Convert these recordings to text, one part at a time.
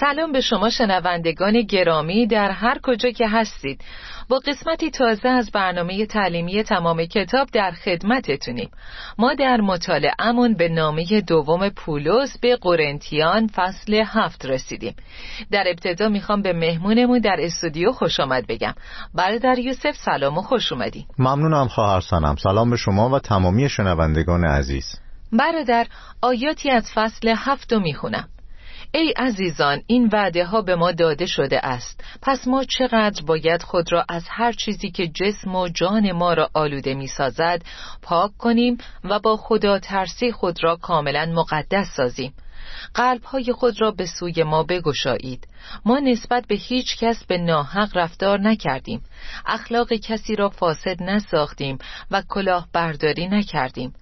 سلام به شما شنوندگان گرامی در هر کجا که هستید. با قسمتی تازه از برنامه تعلیمی تمام کتاب در خدمتتونیم. ما در مطالعهمون به نامه دوم پولس به قرنتیان فصل هفت رسیدیم. در ابتدا می‌خوام به مهمونمون در استودیو خوش آمد بگم. برادر یوسف سلام و خوش اومدی. ممنونم خواهر سنم. سلام به شما و تمامی شنوندگان عزیز. برادر آیاتی از فصل هفت رو می‌خونم. ای عزیزان این وعده ها به ما داده شده است. پس ما چقدر باید خود را از هر چیزی که جسم و جان ما را آلوده می سازد پاک کنیم و با خدا ترسی خود را کاملا مقدس سازیم. قلب های خود را به سوی ما بگشایید. ما نسبت به هیچ کس به ناحق رفتار نکردیم. اخلاق کسی را فاسد نساختیم و کلاه برداری نکردیم.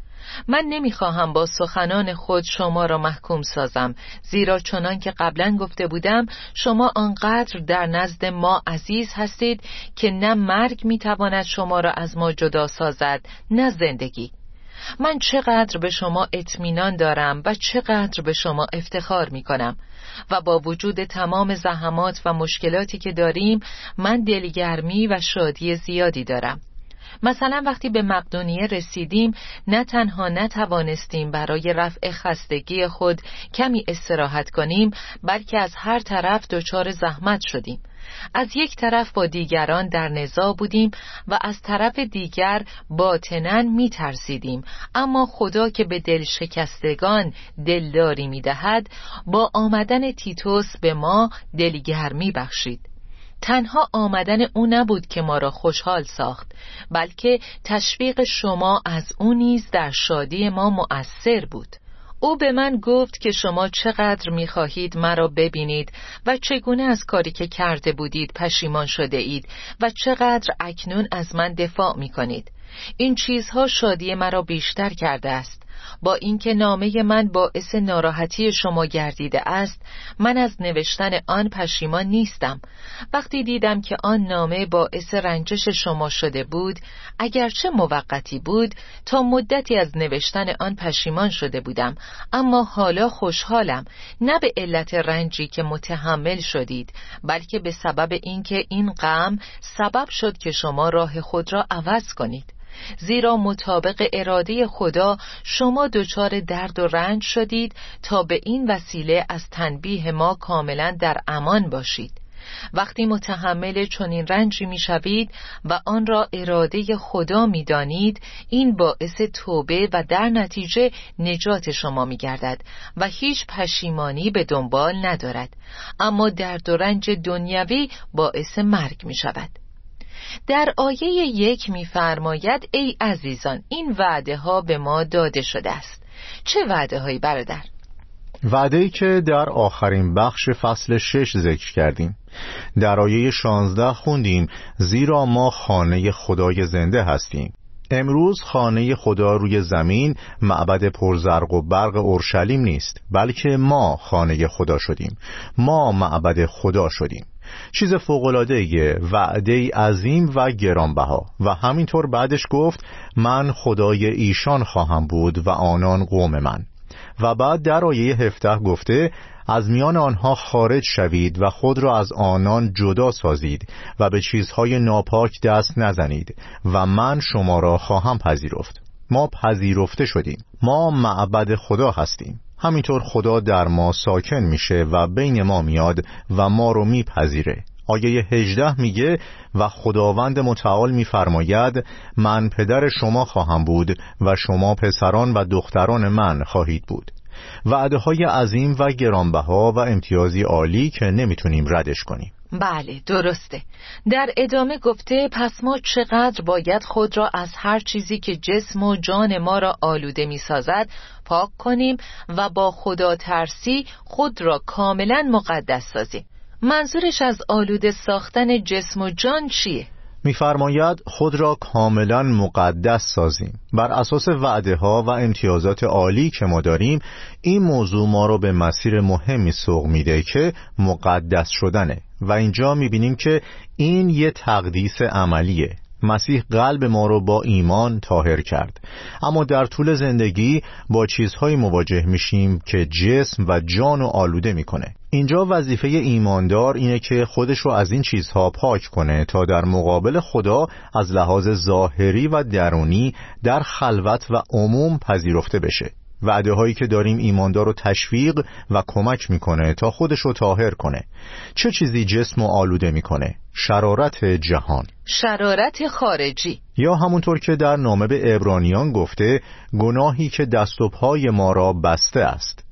من نمی‌خواهم با سخنان خود شما را محکوم سازم زیرا چنان که قبلا گفته بودم شما آنقدر در نزد ما عزیز هستید که نه مرگ می‌تواند شما را از ما جدا سازد نه زندگی. من چقدر به شما اطمینان دارم و چقدر به شما افتخار می کنم و با وجود تمام زحمات و مشکلاتی که داریم من دلگرمی و شادی زیادی دارم. مثلا وقتی به مقدونیه رسیدیم نه تنها نتوانستیم برای رفع خستگی خود کمی استراحت کنیم بلکه از هر طرف دچار زحمت شدیم. از یک طرف با دیگران در نزا بودیم و از طرف دیگر باطنا می ترسیدیم اما خدا که به دل شکستگان دلداری می دهد با آمدن تیتوس به ما دلگرمی بخشید. تنها آمدن او نبود که ما را خوشحال ساخت بلکه تشویق شما از او نیز در شادی ما مؤثر بود. او به من گفت که شما چقدر می‌خواهید مرا ببینید و چگونه از کاری که کرده بودید پشیمان شده اید و چقدر اکنون از من دفاع می‌کنید. این چیزها شادی مرا بیشتر کرده است. با اینکه نامه من باعث ناراحتی شما گردیده است من از نوشتن آن پشیمان نیستم. وقتی دیدم که آن نامه باعث رنجش شما شده بود اگرچه موقتی بود تا مدتی از نوشتن آن پشیمان شده بودم. اما حالا خوشحالم نه به علت رنجی که متحمل شدید بلکه به سبب اینکه این غم سبب شد که شما راه خود را عوض کنید. زیرا مطابق اراده خدا شما دچار درد و رنج شدید تا به این وسیله از تنبیه ما کاملا در امان باشید. وقتی متحمل چنین رنجی می‌شوید و آن را اراده خدا می‌دانید این باعث توبه و در نتیجه نجات شما میگردد و هیچ پشیمانی به دنبال ندارد. اما درد و رنج دنیوی باعث مرگ می شود در آیه یک میفرماید ای عزیزان این وعده ها به ما داده شده است. چه وعده هایی برادر؟ وعده ای که در آخرین بخش فصل شش ذکر کردیم. در آیه شانزده خوندیم زیرا ما خانه خدای زنده هستیم. امروز خانه خدا روی زمین معبد پرزرق و برق اورشلیم نیست بلکه ما خانه خدا شدیم. ما معبد خدا شدیم. چیز فوقلادهیه وعده عظیم و گرانبها. و همینطور بعدش گفت من خدای ایشان خواهم بود و آنان قوم من. و بعد در آیه هفته گفته از میان آنها خارج شوید و خود را از آنان جدا سازید و به چیزهای ناپاک دست نزنید و من شما را خواهم پذیرفت. ما پذیرفته شدیم. ما معبد خدا هستیم. همینطور خدا در ما ساکن میشه و بین ما میاد و ما رو میپذیره. آیه 18 میگه و خداوند متعال میفرماید من پدر شما خواهم بود و شما پسران و دختران من خواهید بود. وعده های عظیم و گرانبها و امتیازی عالی که نمی‌تونیم ردش کنیم. بله درسته در ادامه گفته پس ما چقدر باید خود را از هر چیزی که جسم و جان ما را آلوده می سازد پاک کنیم و با خدا ترسی خود را کاملا مقدس سازیم منظورش از آلوده ساختن جسم و جان چیه؟ میفرماید خود را کاملا مقدس سازیم. بر اساس وعده ها و امتیازات عالی که ما داریم این موضوع ما را به مسیر مهمی سوق میده که مقدس شدنه. و اینجا می‌بینیم که این یه تقدیس عملیه. مسیح قلب ما رو با ایمان تاهر کرد. اما در طول زندگی با چیزهایی مواجه میشیم که جسم و جان رو آلوده می‌کنه. اینجا وظیفه ایماندار اینه که خودش رو از این چیزها پاک کنه تا در مقابل خدا از لحاظ ظاهری و درونی در خلوت و عموم پذیرفته بشه. وعده هایی که داریم ایماندار رو تشویق و کمک می‌کنه تا خودش رو تاهر کنه. چه چیزی جسم رو آلوده می‌کنه؟ شرارت جهان. شرارت خارجی. یا همونطور که در نامه به ابرانیان گفته گناهی که دست و پای ما را بسته است.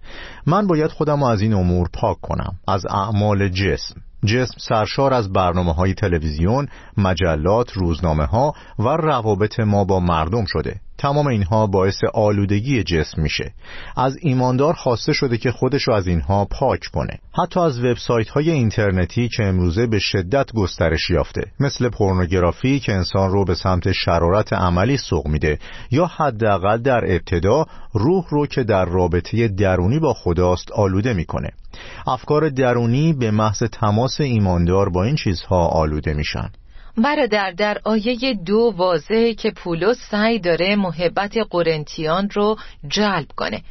من باید خودم از این امور پاک کنم. از اعمال جسم. جسم سرشار از برنامه های تلویزیون، مجلات، روزنامه ها و روابط ما با مردم شده. تمام اینها باعث آلودگی جسم میشه. از ایماندار خواسته شده که خودش از اینها پاک کنه. حتی از وبسایت های اینترنتی که امروزه به شدت گسترش یافته. مثل پورنوگرافی که انسان رو به سمت شرارت عملی سوق میده یا حداقل در ابتدا روح رو که در رابطه درونی با خداست آلوده می‌کنه. افکار درونی به محض تماس ایماندار با این چیزها آلوده میشن. برادر در آیه دو واضحه که پولس سعی داره محبت قرنتیان رو جلب کنه.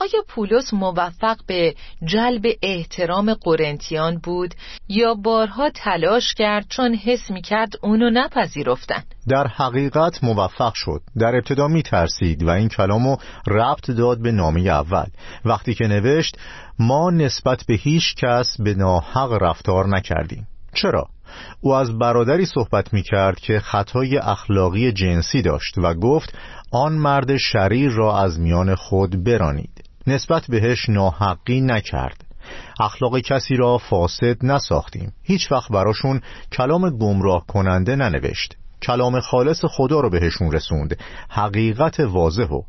آیا پولس موفق به جلب احترام قرنتیان بود یا بارها تلاش کرد چون حس می کرد اونو نپذیرفتن؟ در حقیقت موفق شد. در ابتدا می ترسید و این کلامو ربط داد به نامی اول. وقتی که نوشت ما نسبت به هیچ کس به ناحق رفتار نکردیم. چرا؟ او از برادری صحبت می کرد که خطای اخلاقی جنسی داشت و گفت آن مرد شریر را از میان خود برانید. نسبت بهش ناحقی نکرد. اخلاق کسی را فاسد نساختیم. هیچ وقت براشون کلام گمراه کننده ننوشت. کلام خالص خدا رو بهشون رسوند. حقیقت واضح و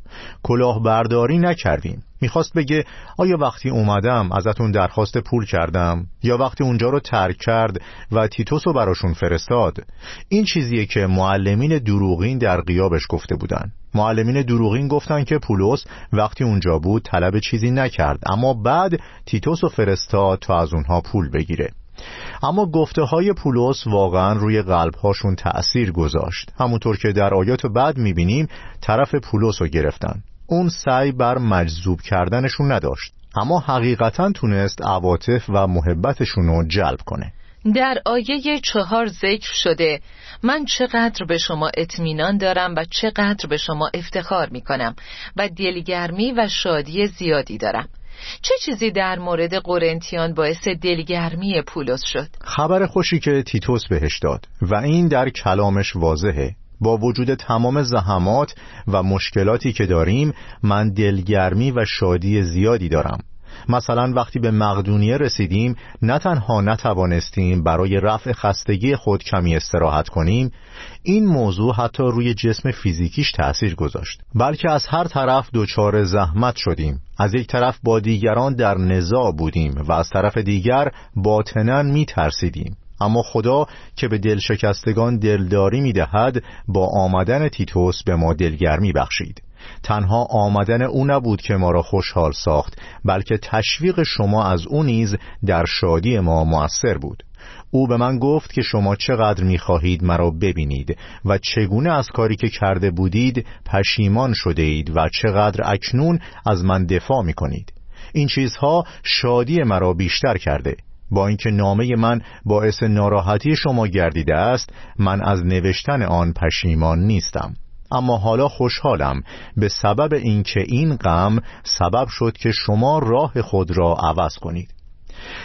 کلاهبرداری نکردیم. می‌خواست بگه آیا وقتی اومدم ازتون درخواست پول کردم؟ یا وقتی اونجا رو ترک کرد و تیتوس رو براشون فرستاد؟ این چیزیه که معلمین دروغین در قیابش گفته بودن. معلمین دروغین گفتن که پولس وقتی اونجا بود طلب چیزی نکرد. اما بعد تیتوس رو فرستاد تا از اونها پول بگیره. اما گفته های پولس واقعا روی قلب هاشون تأثیر گذاشت. همونطور که در آیات بعد می‌بینیم طرف پولس رو گرفتن. اون سعی بر مجذوب کردنشون نداشت. اما حقیقتا تونست عواطف و محبتشون رو جلب کنه. در آیه چهار ذکر شده من چقدر به شما اطمینان دارم و چقدر به شما افتخار می کنم و دلگرمی و شادی زیادی دارم. چه چیزی در مورد قرنتیان باعث دلگرمی پولس شد؟ خبر خوشی که تیتوس بهش داد و این در کلامش واضحه با وجود تمام زحمات و مشکلاتی که داریم من دلگرمی و شادی زیادی دارم مثلا وقتی به مقدونیه رسیدیم نه تنها نتوانستیم برای رفع خستگی خود کمی استراحت کنیم این موضوع حتی روی جسم فیزیکیش تأثیر گذاشت بلکه از هر طرف دچار زحمت شدیم. از یک طرف با دیگران در نزاع بودیم و از طرف دیگر باطنا می ترسیدیم. اما خدا که به دل شکستگان دلداری می دهد با آمدن تیتوس به ما دلگرمی بخشید. تنها آمدن او نبود که ما را خوشحال ساخت بلکه تشویق شما از او نیز در شادی ما موثر بود. او به من گفت که شما چقدر می‌خواهید مرا ببینید و چگونه از کاری که کرده بودید پشیمان شده اید و چقدر اکنون از من دفاع می‌کنید. این چیزها شادی مرا بیشتر کرده. با اینکه نامه من باعث ناراحتی شما گردیده است من از نوشتن آن پشیمان نیستم. اما حالا خوشحالم. به سبب اینکه این غم سبب شد که شما راه خود را عوض کنید.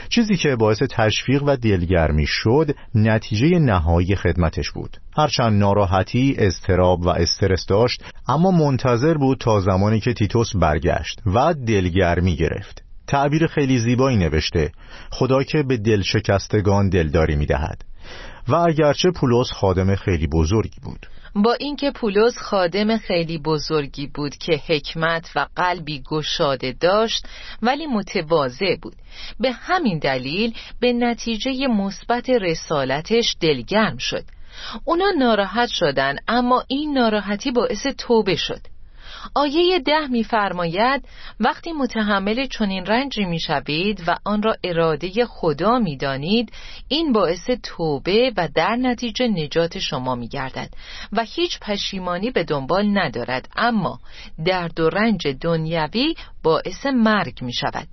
چیزی که باعث تشویق و دلگرمی شد نتیجه نهایی خدمتش بود. هرچند ناراحتی، استراب و استرس داشت اما منتظر بود تا زمانی که تیتوس برگشت و دلگرمی گرفت. تعبیر خیلی زیبایی نوشته خدا که به دلشکستگان دلداری می‌دهد. و اگرچه پولس خادم خیلی بزرگی بود. با اینکه پولس خادم خیلی بزرگی بود که حکمت و قلبی گشاده داشت ولی متواضع بود. به همین دلیل به نتیجه مثبت رسالتش دلگرم شد. اونا ناراحت شدن اما این ناراحتی باعث توبه شد. آیه ده میفرماید وقتی متحمل چنین رنجی می‌شوید و آن را اراده خدا می‌دانید این باعث توبه و در نتیجه نجات شما میگردد و هیچ پشیمانی به دنبال ندارد اما درد و رنج دنیوی باعث مرگ می شود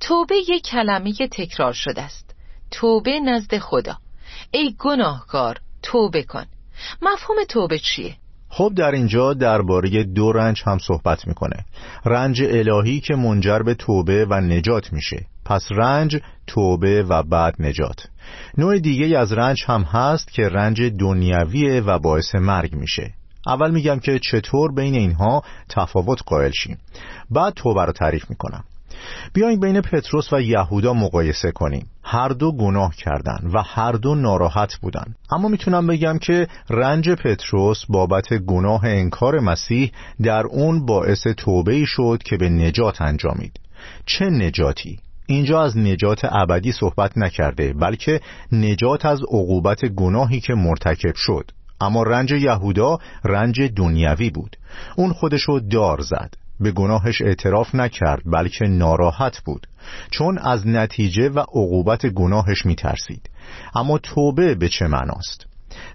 توبه یک کلمه تکرار شده است. توبه نزد خدا. ای گناهکار توبه کن. مفهوم توبه چیه؟ خب در اینجا درباره دو رنج هم صحبت می‌کنه. رنج الهی که منجر به توبه و نجات میشه. پس رنج توبه و بعد نجات. نوع دیگه از رنج هم هست که رنج دنیویه و باعث مرگ میشه. اول میگم که چطور بین اینها تفاوت قائل شیم. بعد توبه رو تعریف می‌کنم. بیاین بین پتروس و یهودا مقایسه کنیم. هر دو گناه کردند و هر دو ناراحت بودند اما می‌تونم بگم که رنج پتروس بابت گناه انکار مسیح در اون باعث توبه شد که به نجات انجامید. چه نجاتی؟ اینجا از نجات ابدی صحبت نکرده بلکه نجات از عقوبت گناهی که مرتکب شد. اما رنج یهودا رنج دنیوی بود. اون خودشو دار زد. به گناهش اعتراف نکرد بلکه ناراحت بود. چون از نتیجه و عقوبت گناهش میترسید. اما توبه به چه معناست؟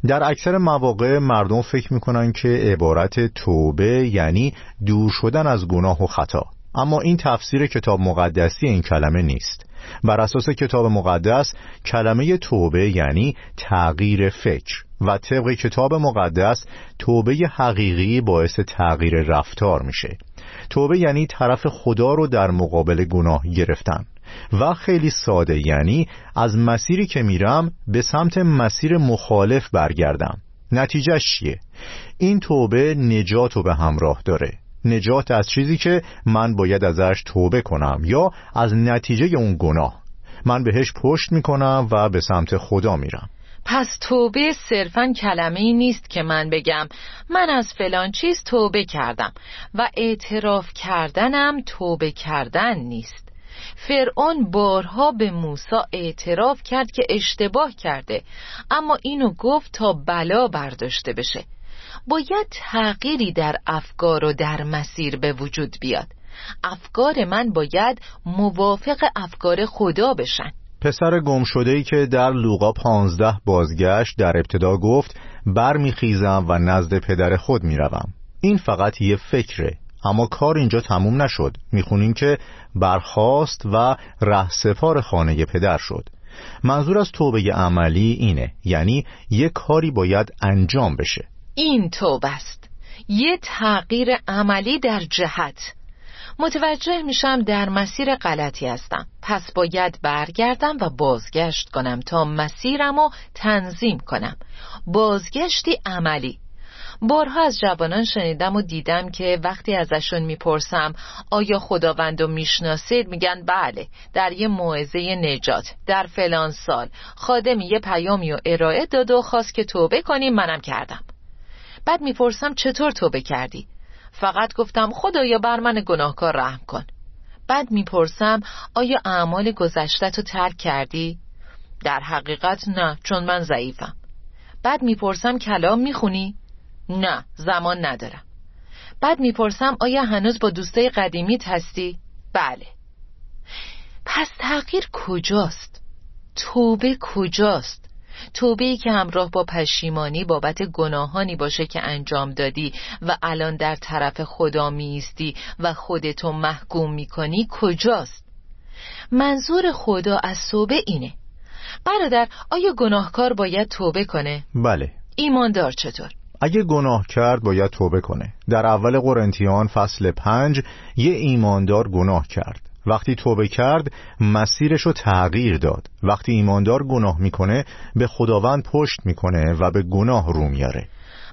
در اکثر مواقع مردم فکر می‌کنن که عبارت توبه یعنی دور شدن از گناه و خطا. اما این تفسیر کتاب مقدسی این کلمه نیست. بر اساس کتاب مقدس کلمه توبه یعنی تغییر فکر و طبق کتاب مقدس توبه حقیقی باعث تغییر رفتار میشه. توبه یعنی طرف خدا رو در مقابل گناه گرفتن و خیلی ساده یعنی از مسیری که میرم به سمت مسیر مخالف برگردم. نتیجهش چیه؟ این توبه نجات رو به همراه داره. نجات از چیزی که من باید ازش توبه کنم یا از نتیجه اون گناه. من بهش پشت می‌کنم و به سمت خدا میرم. پس توبه صرفا کلمه ای نیست که من بگم. من از فلان چیز توبه کردم و اعتراف کردنم توبه کردن نیست. فرعون بارها به موسی اعتراف کرد که اشتباه کرده اما اینو گفت تا بلا برداشته بشه. باید تغییری در افکار و در مسیر به وجود بیاد. افکار من باید موافق افکار خدا بشن. پسر گم ای که در لوقا پانزده بازگشت در ابتدا گفت برمیخیزم و نزد پدر خود می‌روم. این فقط یه فکره اما کار اینجا تموم نشد. می‌خونیم که برخاست و ره سپار خانه پدر شد. منظور از توبه عملی اینه یعنی یه کاری باید انجام بشه. این توبه است. یه تغییر عملی در جهت. متوجه میشم در مسیر غلطی هستم. پس باید برگردم و بازگشت کنم تا مسیرم رو تنظیم کنم. بازگشتی عملی. بارها از جوانان شنیدم و دیدم که وقتی ازشون می‌پرسم آیا خداوند رو می‌شناسید؟ میگن بله در یه موعظه نجات در فلان سال. خادمی یه پیامی و ارائه داد و خواست که توبه کنیم منم کردم. بعد می‌پرسم چطور توبه کردی فقط گفتم خدایا بر من گناهکار رحم کن بعد می‌پرسم آیا اعمال گذشته تو ترک کردی؟ در حقیقت نه چون من ضعیفم بعد می‌پرسم کلام می‌خونی؟ نه زمان ندارم بعد می‌پرسم آیا هنوز با دوستای قدیمیت هستی؟ بله پس تغییر کجاست؟ توبه کجاست؟ توبه که همراه با پشیمانی بابت گناهانی باشه که انجام دادی و الان در طرف خدا میستی و خودتو محکوم می‌کنی کجاست؟ منظور خدا از توبه اینه. برادر آیا گناهکار باید توبه کنه؟ بله. ایماندار چطور؟ اگه گناه کرد باید توبه کنه. در اول قرنتیان فصل پنج یه ایماندار گناه کرد. وقتی توبه کرد مسیرش رو تغییر داد. وقتی ایماندار گناه می‌کنه به خداوند پشت می‌کنه و به گناه رو میاره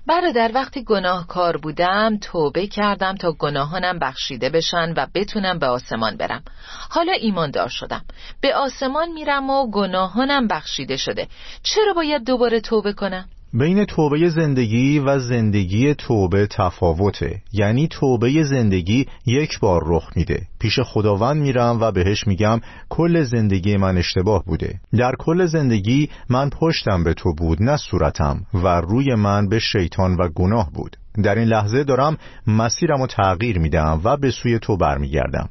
برادر وقتی گناهکار بودم توبه کردم تا گناهانم بخشیده بشن و بتونم به آسمان برم. حالا ایماندار شدم. به آسمان میرم و گناهانم بخشیده شده. چرا باید دوباره توبه کنم؟ بین توبه زندگی و زندگی توبه تفاوته. یعنی توبه زندگی یک بار رخ میده. پیش خداوند میرم و بهش میگم کل زندگی من اشتباه بوده. در کل زندگی من پشتم به تو بود نه صورتم. و روی من به شیطان و گناه بود. در این لحظه دارم مسیرم رو تغییر میدم و به سوی تو برمیگردم.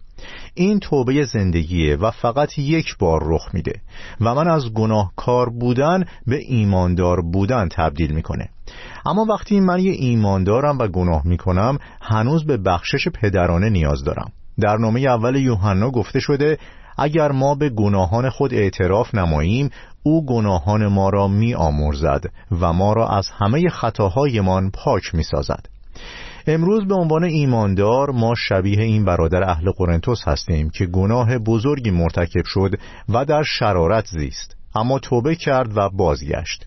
این توبه زندگیه و فقط یک بار رخ میده و من از گناهکار بودن به ایماندار بودن تبدیل می‌کنه. اما وقتی من یه ایماندارم و گناه می‌کنم هنوز به بخشش پدرانه نیاز دارم. در نامه اول یوحنا گفته شده اگر ما به گناهان خود اعتراف نماییم او گناهان ما را می و ما را از همه خطاهایمان پاک می سازد امروز به عنوان ایماندار ما شبیه این برادر اهل قرنتوس هستیم که گناه بزرگی مرتکب شد و در شرارت زیست. اما توبه کرد و بازگشت.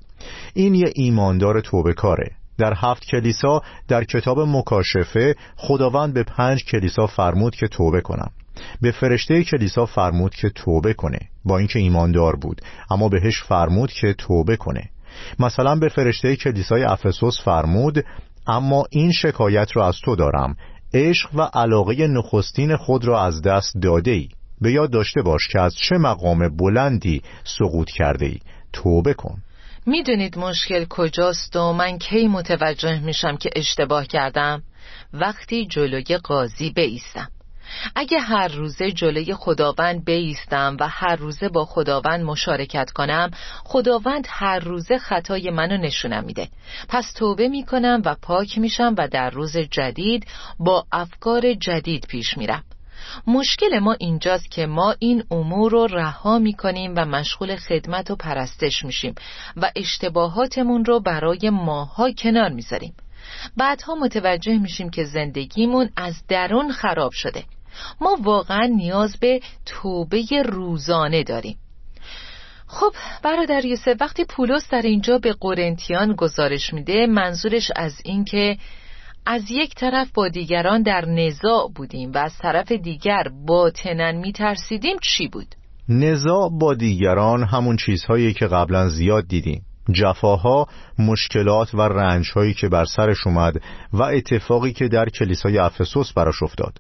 این یه ایماندار توبه کاره در هفت کلیسا در کتاب مکاشفه خداوند به پنج کلیسا فرمود که توبه کنم. به فرشته کلیسا فرمود که توبه کنه. با اینکه ایماندار بود اما بهش فرمود که توبه کنه. مثلا به فرشته کلیسای افسوس فرمود اما این شکایت را از تو دارم. عشق و علاقه نخستین خود را از دست داده ای به یاد داشته باش که از چه مقام بلندی سقوط کرده ای توبه کن. می‌دونید مشکل کجاست و من کی متوجه میشم که اشتباه کردم؟ وقتی جلوی قاضی بیستم. اگه هر روزه جلوی خداوند بیستم و هر روزه با خداوند مشارکت کنم خداوند هر روزه خطای منو نشونم میده. پس توبه می‌کنم و پاک میشم و در روز جدید با افکار جدید پیش میرم. مشکل ما اینجاست که ما این امور رو رها می‌کنیم و مشغول خدمت و پرستش میشیم و اشتباهاتمون رو برای ماها کنار می‌ذاریم. بعدها متوجه میشیم که زندگیمون از درون خراب شده. ما واقعا نیاز به توبه روزانه داریم خب برادر یوسف وقتی پولس در اینجا به قرنتیان گزارش میده منظورش از این که از یک طرف با دیگران در نزاع بودیم و از طرف دیگر باطنا میترسیدیم چی بود؟ نزاع با دیگران همون چیزهایی که قبلا زیاد دیدیم جفاها مشکلات و رنجهایی که بر سرش اومد و اتفاقی که در کلیسای افسوس براش افتاد.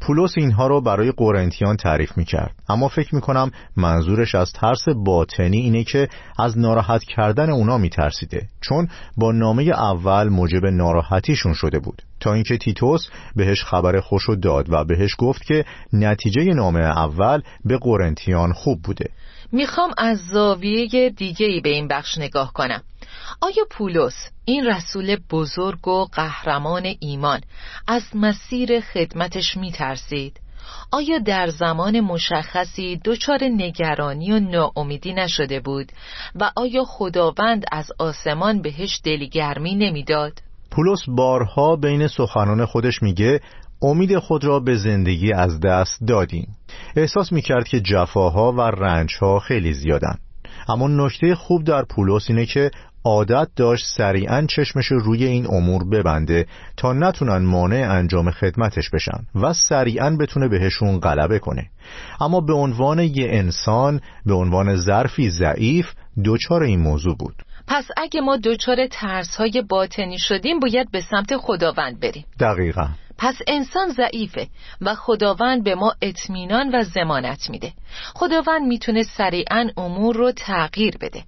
پولس اینها رو برای قرنتیان تعریف می‌کرد. اما فکر می‌کنم منظورش از ترس باطنی اینه که از ناراحت کردن اونا میترسیده. چون با نامه اول موجب ناراحتیشون شده بود. تا اینکه تیتوس بهش خبر خوشو داد و بهش گفت که نتیجه نامه اول به قرنتیان خوب بوده. می‌خوام از زاویه دیگه ای به این بخش نگاه کنم آیا پولس این رسول بزرگ و قهرمان ایمان از مسیر خدمتش میترسید؟ آیا در زمان مشخصی دچار نگرانی و ناامیدی نشده بود و آیا خداوند از آسمان بهش دلگرمی نمی‌داد؟ پولس بارها بین سخنان خودش میگه امید خود را به زندگی از دست دادیم. احساس می‌کرد که جفاها و رنجها خیلی زیادن. اما نکته خوب در پولس اینه که عادت داشت سریعا چشمش روی این امور ببنده تا نتونن مانع انجام خدمتش بشن و سریعا بتونه بهشون غلبه کنه. اما به عنوان یه انسان به عنوان ظرفی ضعیف دوچار این موضوع بود. پس اگه ما دوچار ترس های باطنی شدیم باید به سمت خداوند بریم. دقیقا. پس انسان ضعیفه و خداوند به ما اطمینان و زمانت میده. خداوند می‌تونه سریعا امور رو تغییر بده.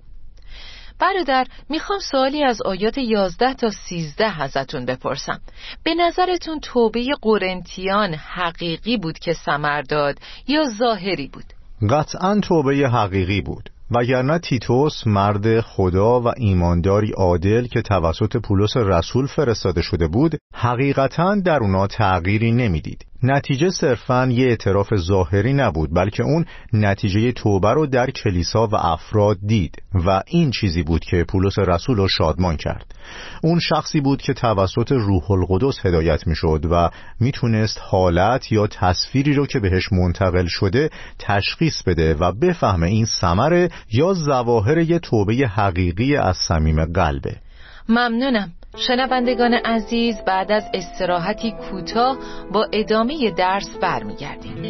برادر می‌خوام سوالی از آیات 11 تا 13 ازتون بپرسم. به نظرتون توبه قرنتیان حقیقی بود که سمر داد یا ظاهری بود؟ قطعا توبه حقیقی بود. وگرنه تیتوس مرد خدا و ایمانداری عادل که توسط پولس رسول فرستاده شده بود حقیقتا در اونا تغییری نمی‌دید. نتیجه صرفا یه اعتراف ظاهری نبود بلکه اون نتیجه توبه رو در کلیسا و افراد دید و این چیزی بود که پولس رسول رو شادمان کرد. اون شخصی بود که توسط روح القدس هدایت می‌شد و می‌تونست حالت یا تصویری رو که بهش منتقل شده تشخیص بده و بفهمه این ثمره یا ظواهر یه توبه حقیقی از صمیم قلبه. ممنونم. شنوندگان عزیز بعد از استراحتی کوتاه با ادامه درس برمیگردیم.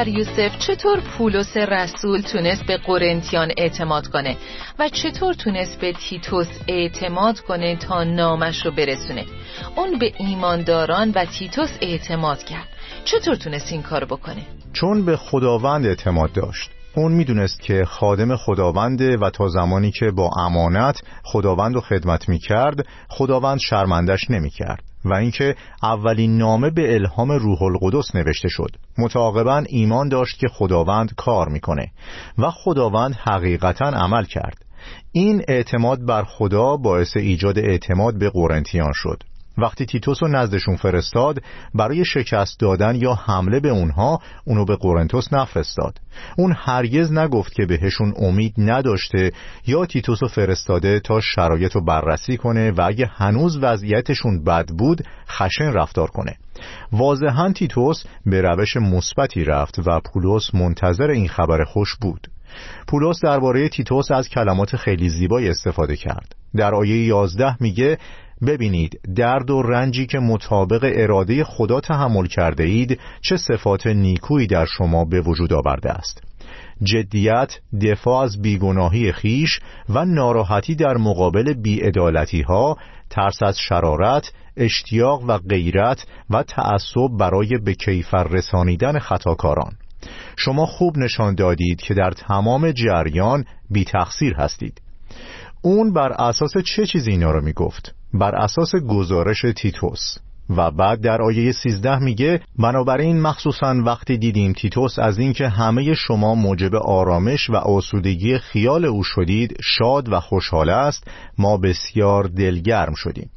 در یوسف چطور پولس رسول تونست به قرنتیان اعتماد کنه و چطور تونست به تیتوس اعتماد کنه تا نامش رو برسونه؟ اون به ایمانداران و تیتوس اعتماد کرد. چطور تونست این کار بکنه؟ چون به خداوند اعتماد داشت. اون می‌دونست که خادم خداونده و تا زمانی که با امانت خداوند رو خدمت می‌کرد خداوند شرمندش نمی‌کرد. و اینکه اولین نامه به الهام روح القدس نوشته شد. متعاقبا ایمان داشت که خداوند کار می‌کنه و خداوند حقیقتا عمل کرد. این اعتماد بر خدا باعث ایجاد اعتماد به قرنتیان شد. وقتی تیتوس رو نزدشون فرستاد برای شکست دادن یا حمله به اونها اونو به قرنتوس نفرستاد. اون هرگز نگفت که بهشون امید نداشته یا تیتوس رو فرستاده تا شرایط رو بررسی کنه و اگه هنوز وضعیتشون بد بود خشن رفتار کنه. واضحا تیتوس به روش مثبتی رفت و پولس منتظر این خبر خوش بود. پولس درباره تیتوس از کلمات خیلی زیبایی استفاده کرد. در آیه 11 میگه ببینید درد و رنجی که مطابق اراده خدا تحمل کرده اید چه صفات نیکویی در شما به وجود آورده است. جدیت دفاع از بیگناهی خیش و ناراحتی در مقابل بیعدالتی ها ترس از شرارت اشتیاق و غیرت و تعصب برای به کیفر رسانیدن خطاکاران. شما خوب نشان دادید که در تمام جریان بی تقصیر هستید. اون بر اساس چه چیزی اینا رو می گفت؟ بر اساس گزارش تیتوس. و بعد در آیه 13 میگه بنابراین مخصوصا وقتی دیدیم تیتوس از اینکه همه شما موجب آرامش و آسودگی خیال او شدید شاد و خوشحال است ما بسیار دلگرم شدیم.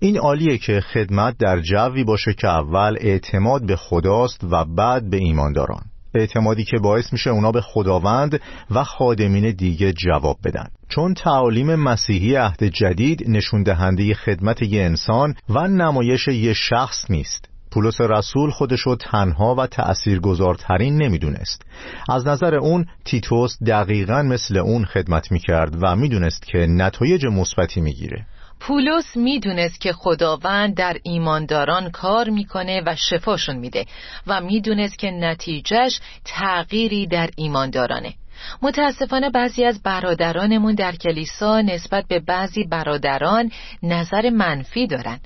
این عالیه که خدمت در جوی باشه که اول اعتماد به خداست و بعد به ایمانداران. اعتمادی که باعث میشه اونا به خداوند و خادمین دیگه جواب بدن. چون تعالیم مسیحی عهد جدید نشون دهنده خدمت یه انسان و نمایش یه شخص نیست. پولس رسول خودشو تنها و تأثیرگذارترین نمی‌دونست. از نظر اون تیتوس دقیقا مثل اون خدمت می‌کرد و می‌دونست که نتایج مثبتی می‌گیره. پولس می‌دونست که خداوند در ایمانداران کار می‌کنه و شفاشون میده و می‌دونست که نتیجهش تغییری در ایماندارانه. متاسفانه بعضی از برادرانمون در کلیسا نسبت به بعضی برادران نظر منفی دارن.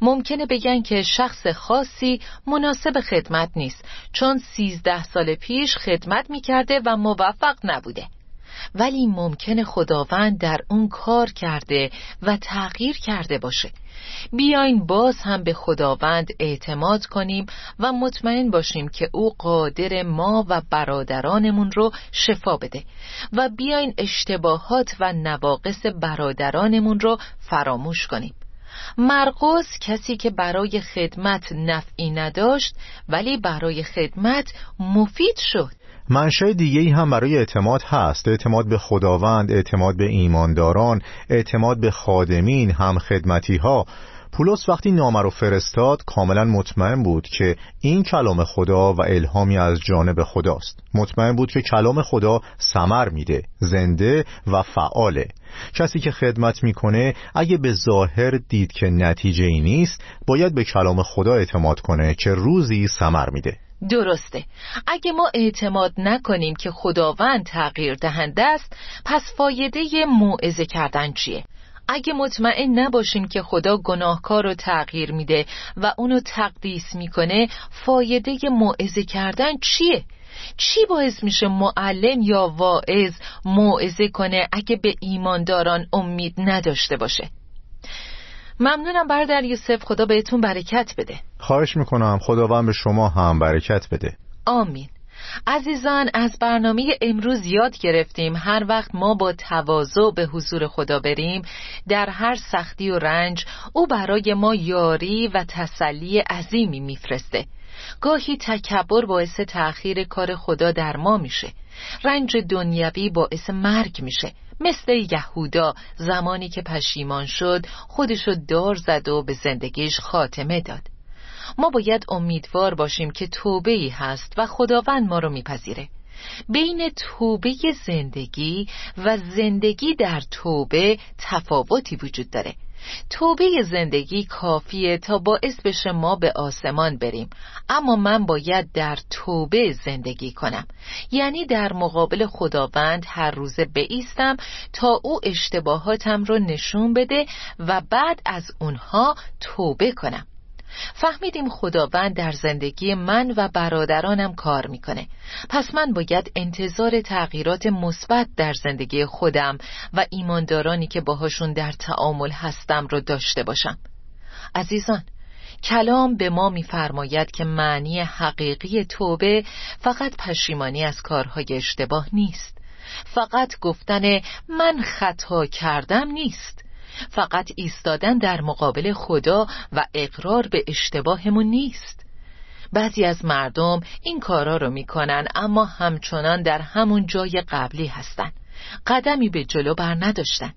ممکنه بگن که شخص خاصی مناسب خدمت نیست چون سیزده سال پیش خدمت می‌کرده و موفق نبوده. ولی ممکنه خداوند در اون کار کرده و تغییر کرده باشه. بیاین باز هم به خداوند اعتماد کنیم و مطمئن باشیم که او قادر ما و برادرانمون رو شفا بده و بیاین اشتباهات و نواقص برادرانمون رو فراموش کنیم. مرقس کسی که برای خدمت نفعی نداشت ولی برای خدمت مفید شد. منشه دیگه هم برای اعتماد هست. اعتماد به خداوند اعتماد به ایمانداران اعتماد به خادمین هم خدمتی ها پولس وقتی نامه رو فرستاد کاملا مطمئن بود که این کلام خدا و الهامی از جانب خداست. مطمئن بود که کلام خدا سمر میده زنده و فعاله. کسی که خدمت می‌کنه اگه به ظاهر دید که نتیجه ای نیست باید به کلام خدا اعتماد کنه که روزی سمر میده. درسته. اگه ما اعتماد نکنیم که خداوند تغییر دهنده است پس فایده موعظه کردن چیه؟ اگه مطمئن نباشیم که خدا گناهکار رو تغییر میده و اونو تقدیس می‌کنه فایده موعظه کردن چیه؟ چی باعث میشه معلم یا واعظ موعظه کنه اگه به ایمانداران امید نداشته باشه؟ ممنونم برادر یوسف خدا بهتون برکت بده. خواهش می‌کنم خداوند به شما هم برکت بده. آمین. عزیزان از برنامه امروز یاد گرفتیم. هر وقت ما با تواضع به حضور خدا بریم در هر سختی و رنج او برای ما یاری و تسلی عظیمی میفرسته. گاهی تکبر باعث تأخیر کار خدا در ما میشه. رنج دنیوی باعث مرگ میشه. مثل یهودا زمانی که پشیمان شد خودشو دار زد و به زندگیش خاتمه داد. ما باید امیدوار باشیم که توبه ای هست و خداوند ما رو میپذیره. بین توبه زندگی و زندگی در توبه تفاوتی وجود داره. توبه زندگی کافیه تا باعث بشه ما به آسمان بریم. اما من باید در توبه زندگی کنم. یعنی در مقابل خداوند هر روزه بیستم تا او اشتباهاتم رو نشون بده و بعد از اونها توبه کنم. فهمیدیم خداوند در زندگی من و برادرانم کار می‌کنه. پس من باید انتظار تغییرات مثبت در زندگی خودم و ایماندارانی که باهاشون در تعامل هستم رو داشته باشم. عزیزان کلام به ما میفرماید که معنی حقیقی توبه فقط پشیمانی از کارهای اشتباه نیست. فقط گفتن من خطا کردم نیست. فقط ایستادن در مقابل خدا و اقرار به اشتباهمون نیست. بعضی از مردم این کارا رو می‌کنن اما همچنان در همون جای قبلی هستن. قدمی به جلو بر نداشتن.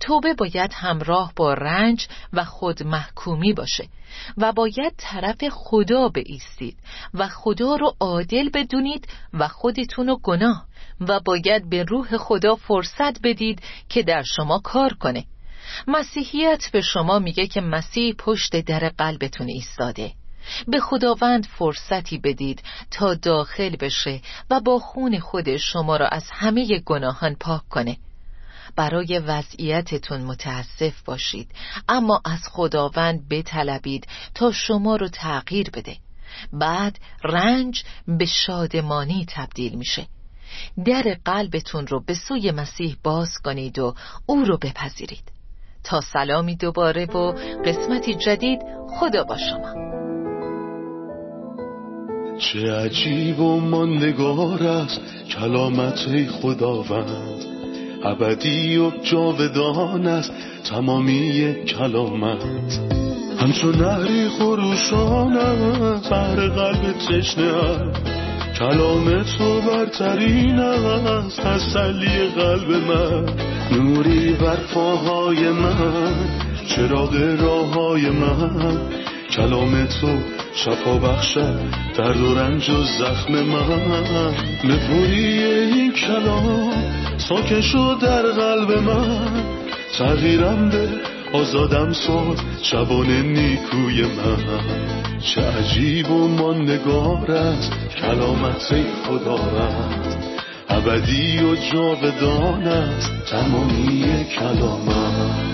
توبه باید همراه با رنج و خود محکومی باشه و باید طرف خدا بیستید و خدا رو عادل بدونید و خودتون رو گناه و باید به روح خدا فرصت بدید که در شما کار کنه. مسیحیت به شما میگه که مسیح پشت در قلبتون ایستاده. به خداوند فرصتی بدید تا داخل بشه و با خون خود شما را از همه گناهان پاک کنه. برای وضعیتتون متاسف باشید اما از خداوند بطلبید تا شما رو تغییر بده. بعد رنج به شادمانی تبدیل میشه. در قلبتون رو به سوی مسیح باز کنید و او رو بپذیرید. تا سلامی دوباره و قسمتی جدید خدا با شما. چه عجیب و ماندگار است کلامت خداوند. ابدی و جاودان است تمامی کلامت. همچون نهری خروشان است بر قلب تشنه کلام تو برترین است تسلی قلب من. نوری بر پاهای من چراغ راه های من. کلام تو شفا بخشد درد و رنج و زخم من. نپوری این کلام ساکن شد در قلب من. تغییرم به آزادم ساد شبان نیکوی من. چه عجیب و ماندگار است کلامت خدا رد ابدی و جاودان است تمامی کلامت